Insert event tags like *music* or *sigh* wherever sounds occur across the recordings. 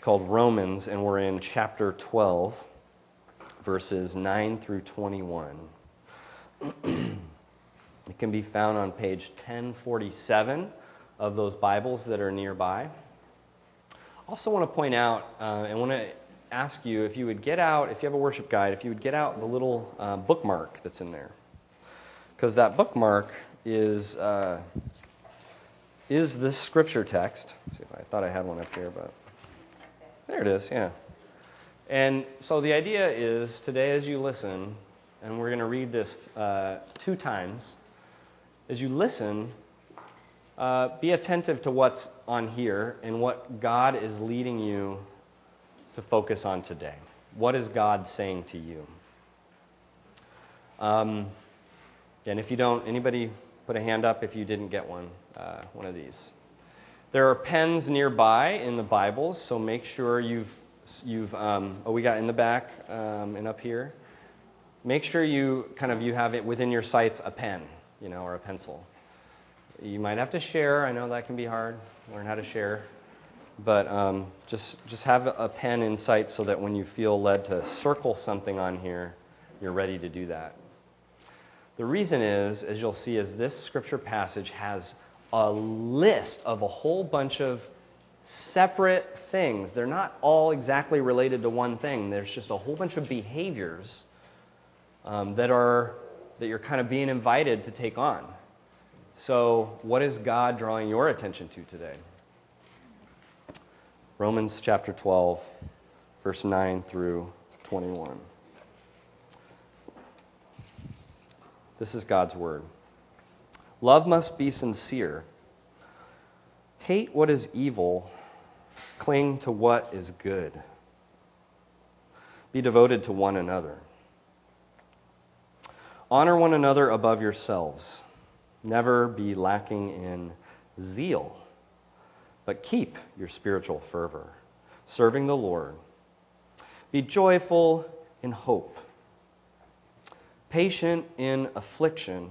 It's called Romans, and we're in chapter 12, verses 9 through 21. *clears throat* it can be found on page 1047 of those Bibles that are nearby. I also, want to point out uh, and want to ask you if you would get out, if you have a worship guide, if you would get out the little uh, bookmark that's in there. Because that bookmark is, uh, is this scripture text. see if I thought I had one up here, but there it is, yeah. And so the idea is today, as you listen, and we're going to read this uh, two times, as you listen, uh, be attentive to what's on here and what God is leading you to focus on today. What is God saying to you? Um, and if you don't, anybody put a hand up if you didn't get one, uh, one of these. There are pens nearby in the Bibles, so make sure you've, you've um, oh, we got in the back um, and up here. Make sure you kind of you have it within your sights a pen, you know, or a pencil. You might have to share. I know that can be hard. Learn how to share but um, just, just have a pen in sight so that when you feel led to circle something on here, you're ready to do that. The reason is, as you'll see, is this scripture passage has a list of a whole bunch of separate things. They're not all exactly related to one thing. There's just a whole bunch of behaviors um, that are that you're kind of being invited to take on. So, what is God drawing your attention to today? Romans chapter 12, verse 9 through 21. This is God's word. Love must be sincere. Hate what is evil, cling to what is good. Be devoted to one another. Honor one another above yourselves. Never be lacking in zeal but keep your spiritual fervor, serving the Lord. Be joyful in hope, patient in affliction,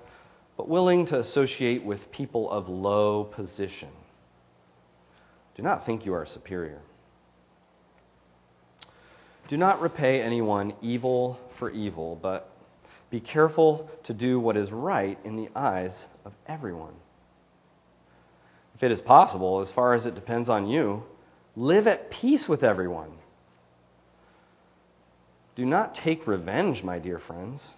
but willing to associate with people of low position. Do not think you are superior. Do not repay anyone evil for evil, but be careful to do what is right in the eyes of everyone. If it is possible, as far as it depends on you, Live at peace with everyone. Do not take revenge, my dear friends,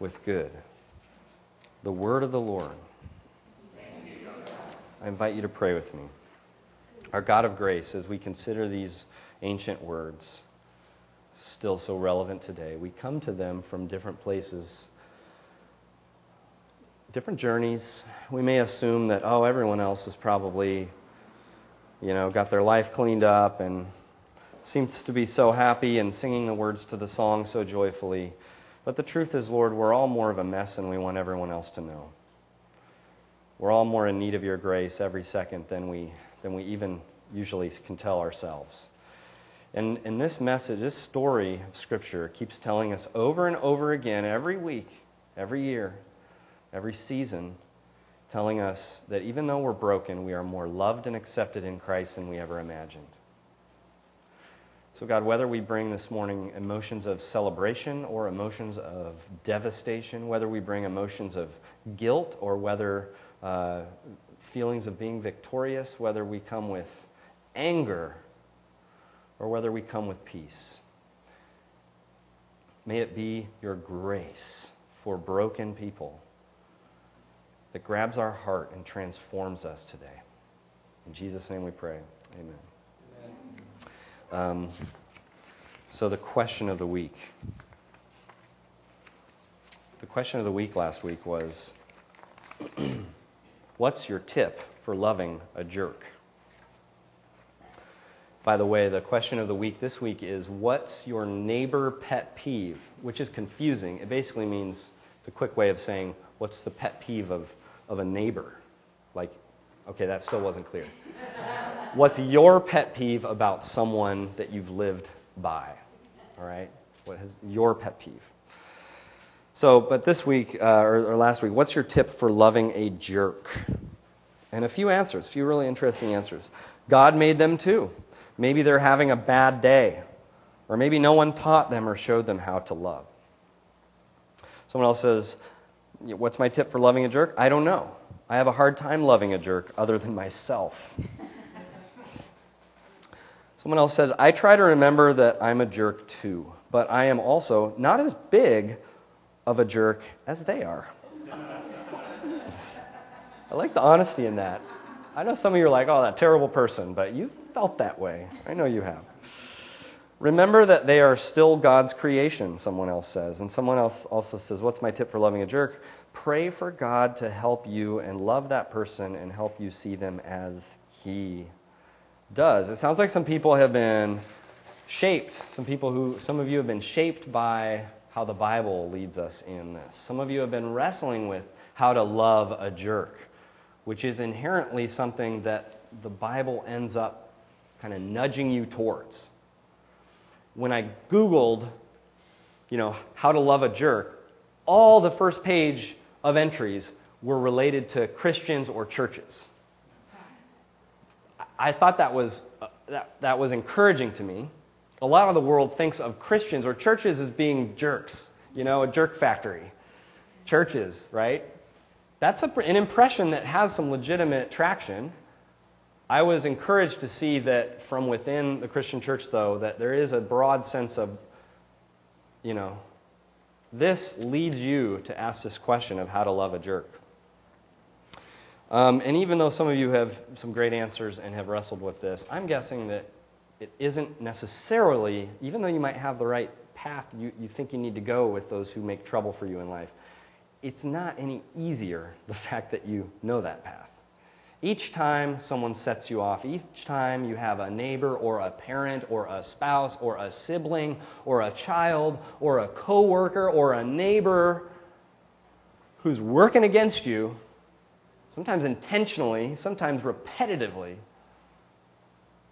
with good. The word of the Lord. I invite you to pray with me. Our God of grace, as we consider these ancient words, still so relevant today, we come to them from different places, different journeys. We may assume that, oh, everyone else is probably you know, got their life cleaned up and seems to be so happy and singing the words to the song so joyfully. But the truth is, Lord, we're all more of a mess than we want everyone else to know. We're all more in need of your grace every second than we, than we even usually can tell ourselves. And, and this message, this story of Scripture keeps telling us over and over again, every week, every year, every season, telling us that even though we're broken, we are more loved and accepted in Christ than we ever imagined. So, God, whether we bring this morning emotions of celebration or emotions of devastation, whether we bring emotions of guilt or whether uh, feelings of being victorious, whether we come with anger or whether we come with peace. May it be your grace for broken people that grabs our heart and transforms us today. In Jesus' name we pray. Amen. Um, so, the question of the week. The question of the week last week was *clears throat* What's your tip for loving a jerk? By the way, the question of the week this week is What's your neighbor pet peeve? Which is confusing. It basically means it's a quick way of saying, What's the pet peeve of, of a neighbor? Like, okay, that still wasn't clear. *laughs* What's your pet peeve about someone that you've lived by? All right? What is your pet peeve? So, but this week, uh, or, or last week, what's your tip for loving a jerk? And a few answers, a few really interesting answers. God made them too. Maybe they're having a bad day, or maybe no one taught them or showed them how to love. Someone else says, What's my tip for loving a jerk? I don't know. I have a hard time loving a jerk other than myself. Someone else says, I try to remember that I'm a jerk too, but I am also not as big of a jerk as they are. *laughs* I like the honesty in that. I know some of you are like, oh, that terrible person, but you felt that way. I know you have. Remember that they are still God's creation, someone else says. And someone else also says, What's my tip for loving a jerk? Pray for God to help you and love that person and help you see them as He does. It sounds like some people have been shaped, some people who, some of you have been shaped by how the Bible leads us in this. Some of you have been wrestling with how to love a jerk, which is inherently something that the Bible ends up kind of nudging you towards. When I Googled, you know, how to love a jerk, all the first page of entries were related to Christians or churches. I thought that was, uh, that, that was encouraging to me a lot of the world thinks of Christians or churches as being jerks, you know, a jerk factory. Churches, right? That's a, an impression that has some legitimate traction. I was encouraged to see that from within the Christian church, though, that there is a broad sense of, you know, this leads you to ask this question of how to love a jerk. Um, and even though some of you have some great answers and have wrestled with this, I'm guessing that it isn't necessarily, even though you might have the right path you, you think you need to go with those who make trouble for you in life, it's not any easier *laughs* the fact that you know that path. Each time someone sets you off, each time you have a neighbor or a parent or a spouse or a sibling or a child or a coworker or a neighbor who's working against you, sometimes intentionally, sometimes repetitively,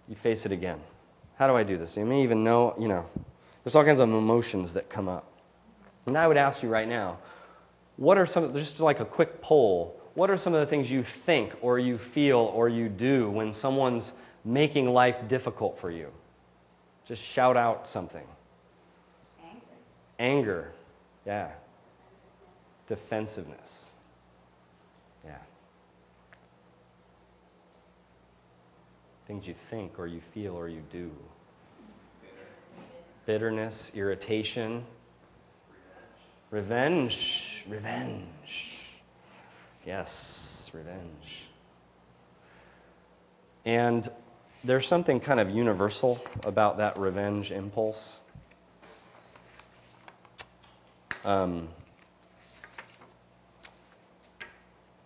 you face it again. How do I do this? You may even know, you know, there's all kinds of emotions that come up. And I would ask you right now, what are some, just like a quick poll, what are some of the things you think or you feel or you do when someone's making life difficult for you? Just shout out something. Anger. Anger, yeah. Defensiveness, things you think or you feel or you do. Bitterness, irritation, revenge. Revenge. Yes, revenge. And there's something kind of universal about that revenge impulse. Um,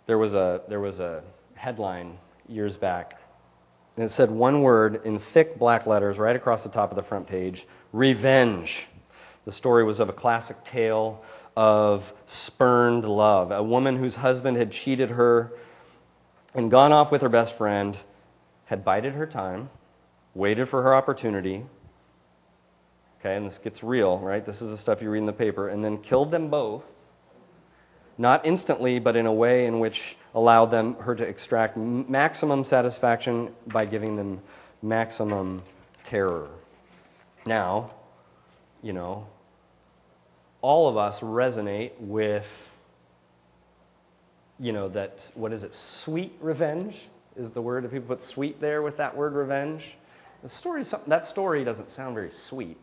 there was a there was a headline years back and it said one word in thick black letters right across the top of the front page revenge. The story was of a classic tale of spurned love. A woman whose husband had cheated her and gone off with her best friend, had bided her time, waited for her opportunity. Okay, and this gets real, right? This is the stuff you read in the paper, and then killed them both not instantly, but in a way in which allowed them, her to extract maximum satisfaction by giving them maximum terror. Now, you know, all of us resonate with, you know, that, what is it, sweet revenge is the word. If people put sweet there with that word revenge, The story, that story doesn't sound very sweet.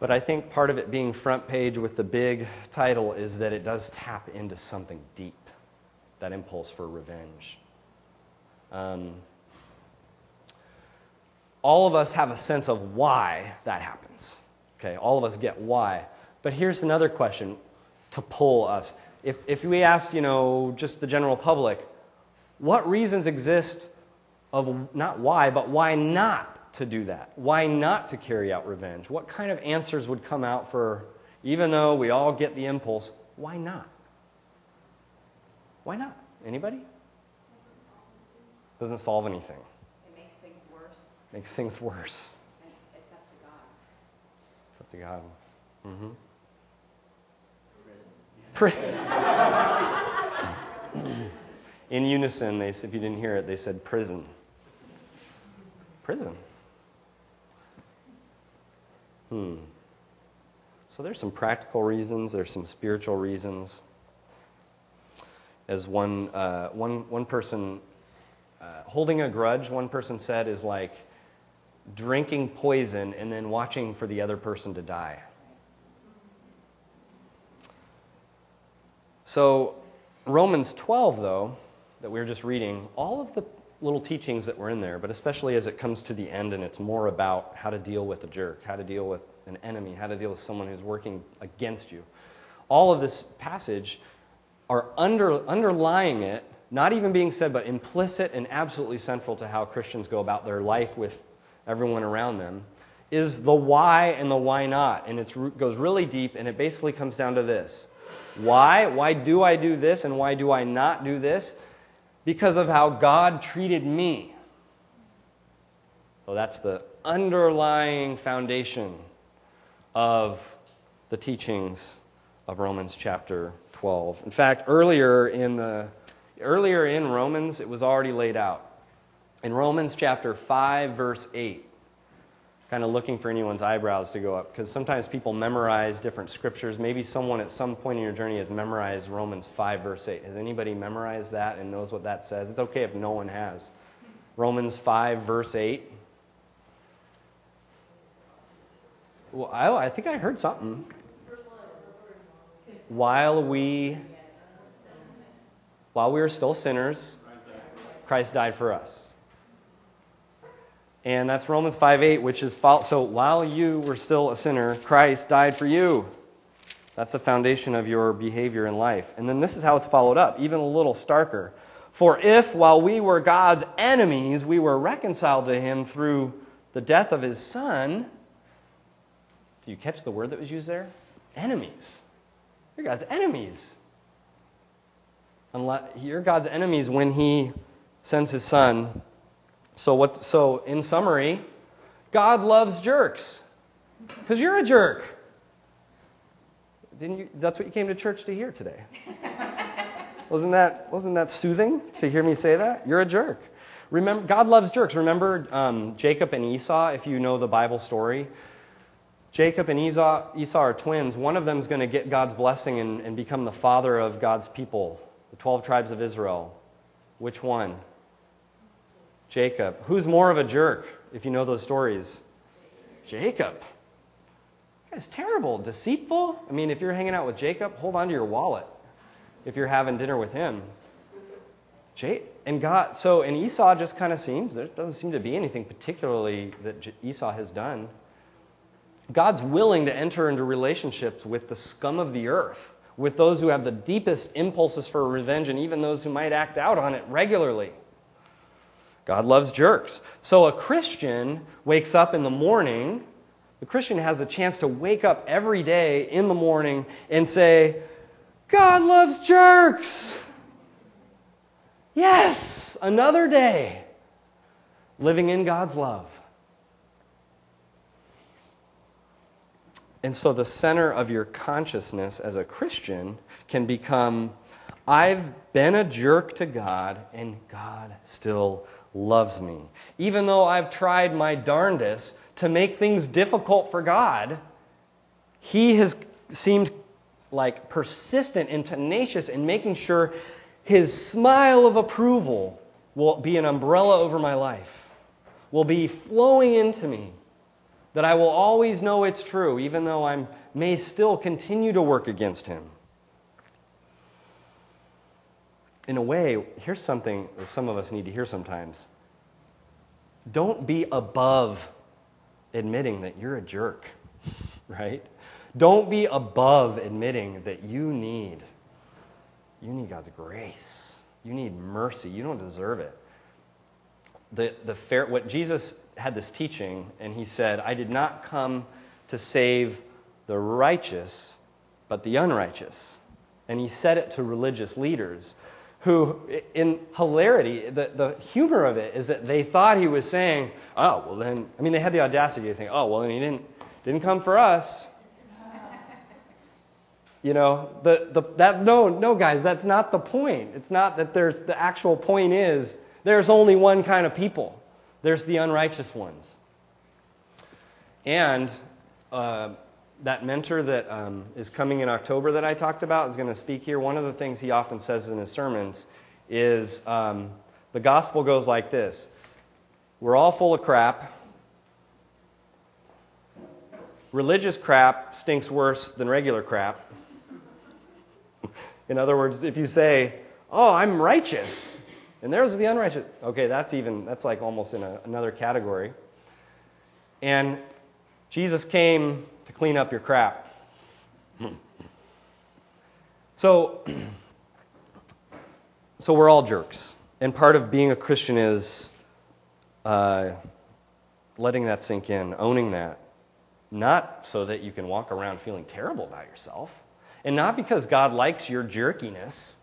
But I think part of it being front page with the big title is that it does tap into something deep that impulse for revenge. Um, all of us have a sense of why that happens. Okay, all of us get why. But here's another question to pull us. If, if we ask, you know, just the general public, what reasons exist of not why, but why not to do that? Why not to carry out revenge? What kind of answers would come out for, even though we all get the impulse, why not? Why not? Anybody? Doesn't solve anything. It makes things worse. Makes things worse. And it's up to God. It's up to God. Mm-hmm. Prison. *laughs* In unison, they, if you didn't hear it, they said prison. Prison. Hmm. So there's some practical reasons, there's some spiritual reasons. As one, uh, one, one person, uh, holding a grudge, one person said, is like drinking poison and then watching for the other person to die. So, Romans 12, though, that we were just reading, all of the little teachings that were in there, but especially as it comes to the end and it's more about how to deal with a jerk, how to deal with an enemy, how to deal with someone who's working against you. All of this passage are under, underlying it, not even being said, but implicit and absolutely central to how Christians go about their life with everyone around them, is the why and the why not. And it goes really deep, and it basically comes down to this why? Why do I do this and why do I not do this? Because of how God treated me. So that's the underlying foundation of the teachings of Romans chapter 12. In fact, earlier in the earlier in Romans it was already laid out. In Romans chapter 5 verse 8 kind of looking for anyone's eyebrows to go up because sometimes people memorize different scriptures. Maybe someone at some point in your journey has memorized Romans 5, verse 8. Has anybody memorized that and knows what that says? It's okay if no one has. Romans 5, verse 8. Well, I, I think I heard something. While we, while we were still sinners, Christ died for us. And that's Romans 5 8, which is so while you were still a sinner, Christ died for you. That's the foundation of your behavior in life. And then this is how it's followed up, even a little starker. For if, while we were God's enemies, we were reconciled to him through the death of his son, do you catch the word that was used there? Enemies. You're God's enemies. Unless, you're God's enemies when he sends his son so, what, so in summary, God loves jerks because you're a jerk. Didn't you, that's what you came to church to hear today. *laughs* wasn't, that, wasn't that soothing to hear me say that? You're a jerk. Remember, God loves jerks. Remember um, Jacob and Esau, if you know the Bible story? Jacob and Esau, Esau are twins. One of them is going to get God's blessing and, and become the father of God's people, the 12 tribes of Israel. Which one? Jacob. Who's more of a jerk, if you know those stories? Jacob. It's terrible, deceitful. I mean, if you're hanging out with Jacob, hold on to your wallet if you're having dinner with him. and God, so, and Esau just kind of seems, there doesn't seem to be anything particularly that Esau has done. God's willing to enter into relationships with the scum of the earth, with those who have the deepest impulses for revenge, and even those who might act out on it regularly. God loves jerks. So a Christian wakes up in the morning, the Christian has a chance to wake up every day in the morning and say, God loves jerks. Yes, another day living in God's love. And so the center of your consciousness as a Christian can become I've been a jerk to God, and God still loves me. Even though I've tried my darndest to make things difficult for God, He has seemed like persistent and tenacious in making sure His smile of approval will be an umbrella over my life. will be flowing into me, that I will always know it's true, even though I may still continue to work against him. In a way, here's something that some of us need to hear sometimes. Don't be above admitting that you're a jerk, *laughs* right? Don't be above admitting that you need you need God's grace. You need mercy. You don't deserve it. The, the fair, what Jesus had this teaching, and he said, I did not come to save the righteous, but the unrighteous. And he said it to religious leaders who, in hilarity, the, the humor of it is that they thought he was saying, oh, well then, I mean, they had the audacity to think, oh, well, then he didn't, didn't come for us. You know, the, the, that's no, no, guys, that's not the point. It's not that there's, the actual point is there's only one kind of people there's the unrighteous ones. And uh, that mentor that um, is coming in October that I talked about is going to speak here. One of the things he often says in his sermons is um, the gospel goes like this We're all full of crap. Religious crap stinks worse than regular crap. *laughs* In other words, if you say, Oh, I'm righteous, and there's the unrighteous, okay, that's even, that's like almost in a, another category. And Jesus came to clean up your crap. So, *clears throat* so we're all jerks. And part of being a Christian is uh, letting that sink in, owning that. Not so that you can walk around feeling terrible about yourself and not because God likes your jerkiness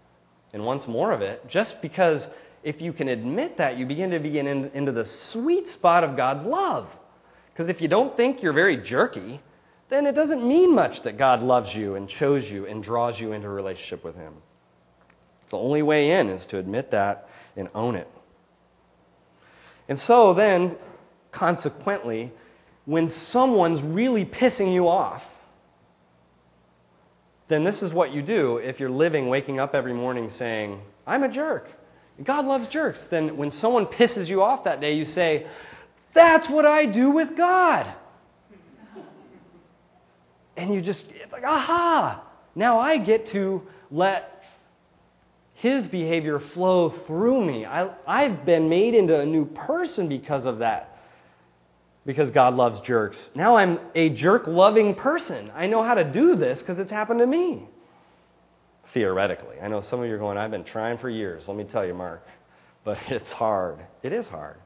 and wants more of it, just because if you can admit that, you begin to begin in, into the sweet spot of God's love. Because if you don't think you're very jerky, then it doesn't mean much that God loves you and chose you and draws you into a relationship with Him. The only way in is to admit that and own it. And so then, consequently, when someone's really pissing you off, then this is what you do if you're living, waking up every morning saying, I'm a jerk. God loves jerks. Then when someone pisses you off that day, you say, That's what I do with God. And you just, like, aha, now I get to let his behavior flow through me. I, I've been made into a new person because of that because God loves jerks. Now I'm a jerk loving person. I know how to do this because it's happened to me. Theoretically. I know some of you are going, I've been trying for years. Let me tell you, Mark. But it's hard. It is hard.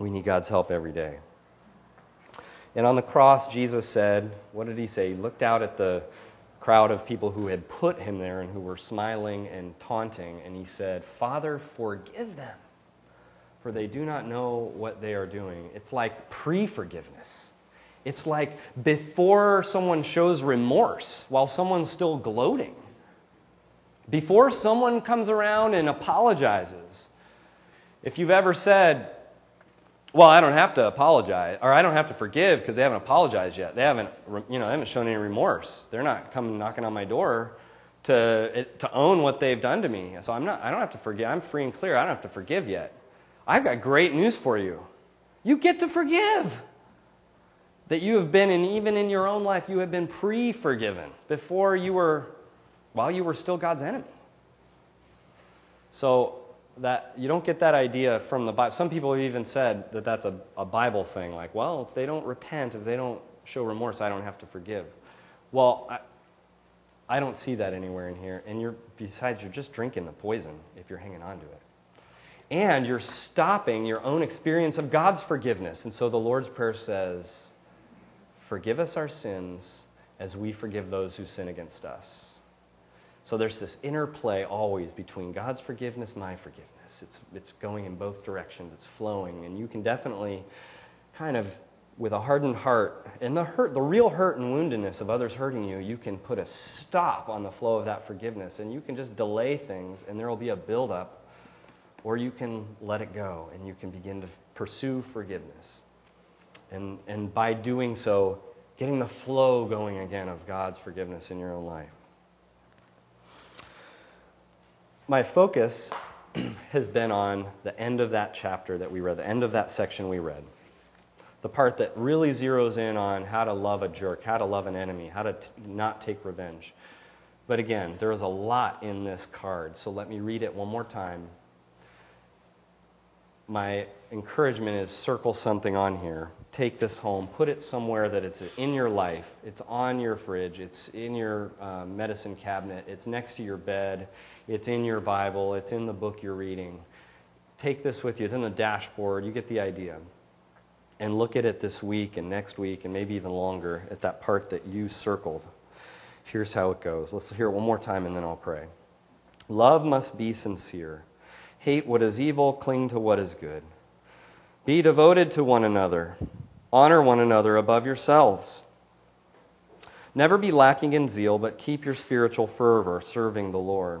We need God's help every day. And on the cross, Jesus said, What did he say? He looked out at the crowd of people who had put him there and who were smiling and taunting, and he said, Father, forgive them for they do not know what they are doing. It's like pre forgiveness. It's like before someone shows remorse while someone's still gloating. Before someone comes around and apologizes. If you've ever said, well, I don't have to apologize, or I don't have to forgive because they haven't apologized yet. They haven't, you know, they haven't shown any remorse. They're not coming knocking on my door to, to own what they've done to me. So I'm not, I don't have to forgive. I'm free and clear. I don't have to forgive yet. I've got great news for you. You get to forgive. That you have been, and even in your own life, you have been pre forgiven before you were, while you were still God's enemy. So, that you don't get that idea from the Bible. Some people have even said that that's a, a Bible thing, like, well, if they don't repent, if they don't show remorse, I don't have to forgive. Well, I, I don't see that anywhere in here. And you're, besides, you're just drinking the poison if you're hanging on to it and you're stopping your own experience of God's forgiveness. And so the Lord's Prayer says, Forgive us our sins as we forgive those who sin against us. So there's this interplay always between God's forgiveness, my forgiveness. It's, it's going in both directions, it's flowing. And you can definitely kind of, with a hardened heart, and the hurt, the real hurt and woundedness of others hurting you, you can put a stop on the flow of that forgiveness. And you can just delay things, and there will be a buildup or you can let it go and you can begin to pursue forgiveness. And, and by doing so, getting the flow going again of God's forgiveness in your own life. My focus *clears throat* has been on the end of that chapter that we read, the end of that section we read. The part that really zeroes in on how to love a jerk, how to love an enemy, how to t- not take revenge. But again, there is a lot in this card, so let me read it one more time. My encouragement is circle something on here. Take this home, put it somewhere that it's in your life. It's on your fridge, it's in your uh, medicine cabinet, it's next to your bed, it's in your Bible, it's in the book you're reading. Take this with you, it's in the dashboard, you get the idea. And look at it this week and next week and maybe even longer at that part that you circled. Here's how it goes. Let's hear it one more time and then I'll pray. Love must be sincere. Hate what is evil, cling to what is good. Be devoted to one another. Honor one another above yourselves. Never be lacking in zeal, but keep your spiritual fervor, serving the Lord.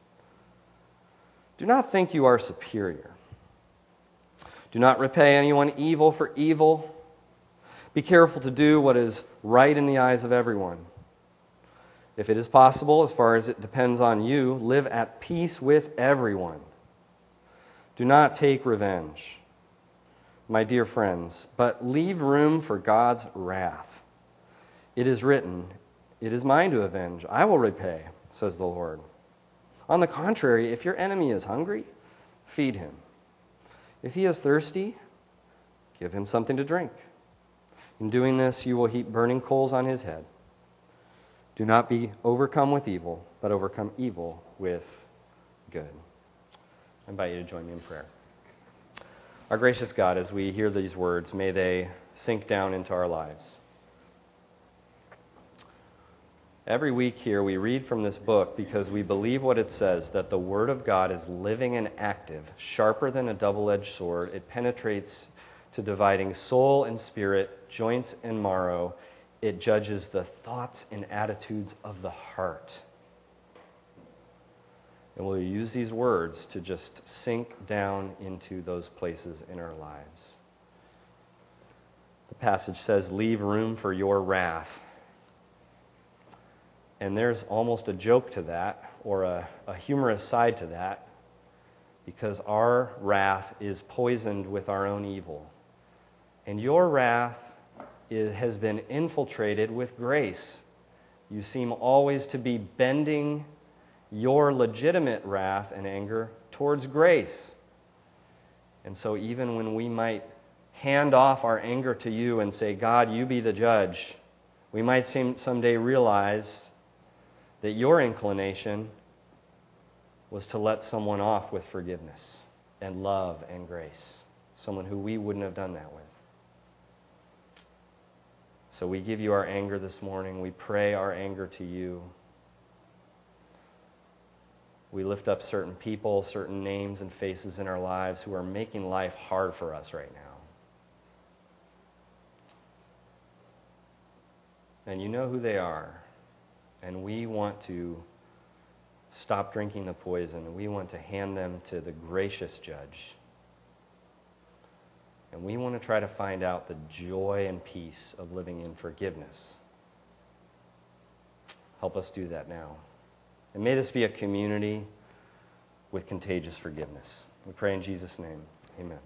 Do not think you are superior. Do not repay anyone evil for evil. Be careful to do what is right in the eyes of everyone. If it is possible, as far as it depends on you, live at peace with everyone. Do not take revenge my dear friends, but leave room for God's wrath. It is written, It is mine to avenge. I will repay, says the Lord. On the contrary, if your enemy is hungry, feed him. If he is thirsty, give him something to drink. In doing this, you will heap burning coals on his head. Do not be overcome with evil, but overcome evil with good. I invite you to join me in prayer. Our gracious God, as we hear these words, may they sink down into our lives. Every week here, we read from this book because we believe what it says that the Word of God is living and active, sharper than a double edged sword. It penetrates to dividing soul and spirit, joints and marrow. It judges the thoughts and attitudes of the heart. And we'll use these words to just sink down into those places in our lives. The passage says, Leave room for your wrath. And there's almost a joke to that, or a, a humorous side to that, because our wrath is poisoned with our own evil. And your wrath is, has been infiltrated with grace. You seem always to be bending your legitimate wrath and anger towards grace. And so, even when we might hand off our anger to you and say, God, you be the judge, we might seem, someday realize that your inclination was to let someone off with forgiveness and love and grace, someone who we wouldn't have done that with. So we give you our anger this morning. We pray our anger to you. We lift up certain people, certain names and faces in our lives who are making life hard for us right now. And you know who they are. And we want to stop drinking the poison, we want to hand them to the gracious judge. And we want to try to find out the joy and peace of living in forgiveness. Help us do that now. And may this be a community with contagious forgiveness. We pray in Jesus' name. Amen.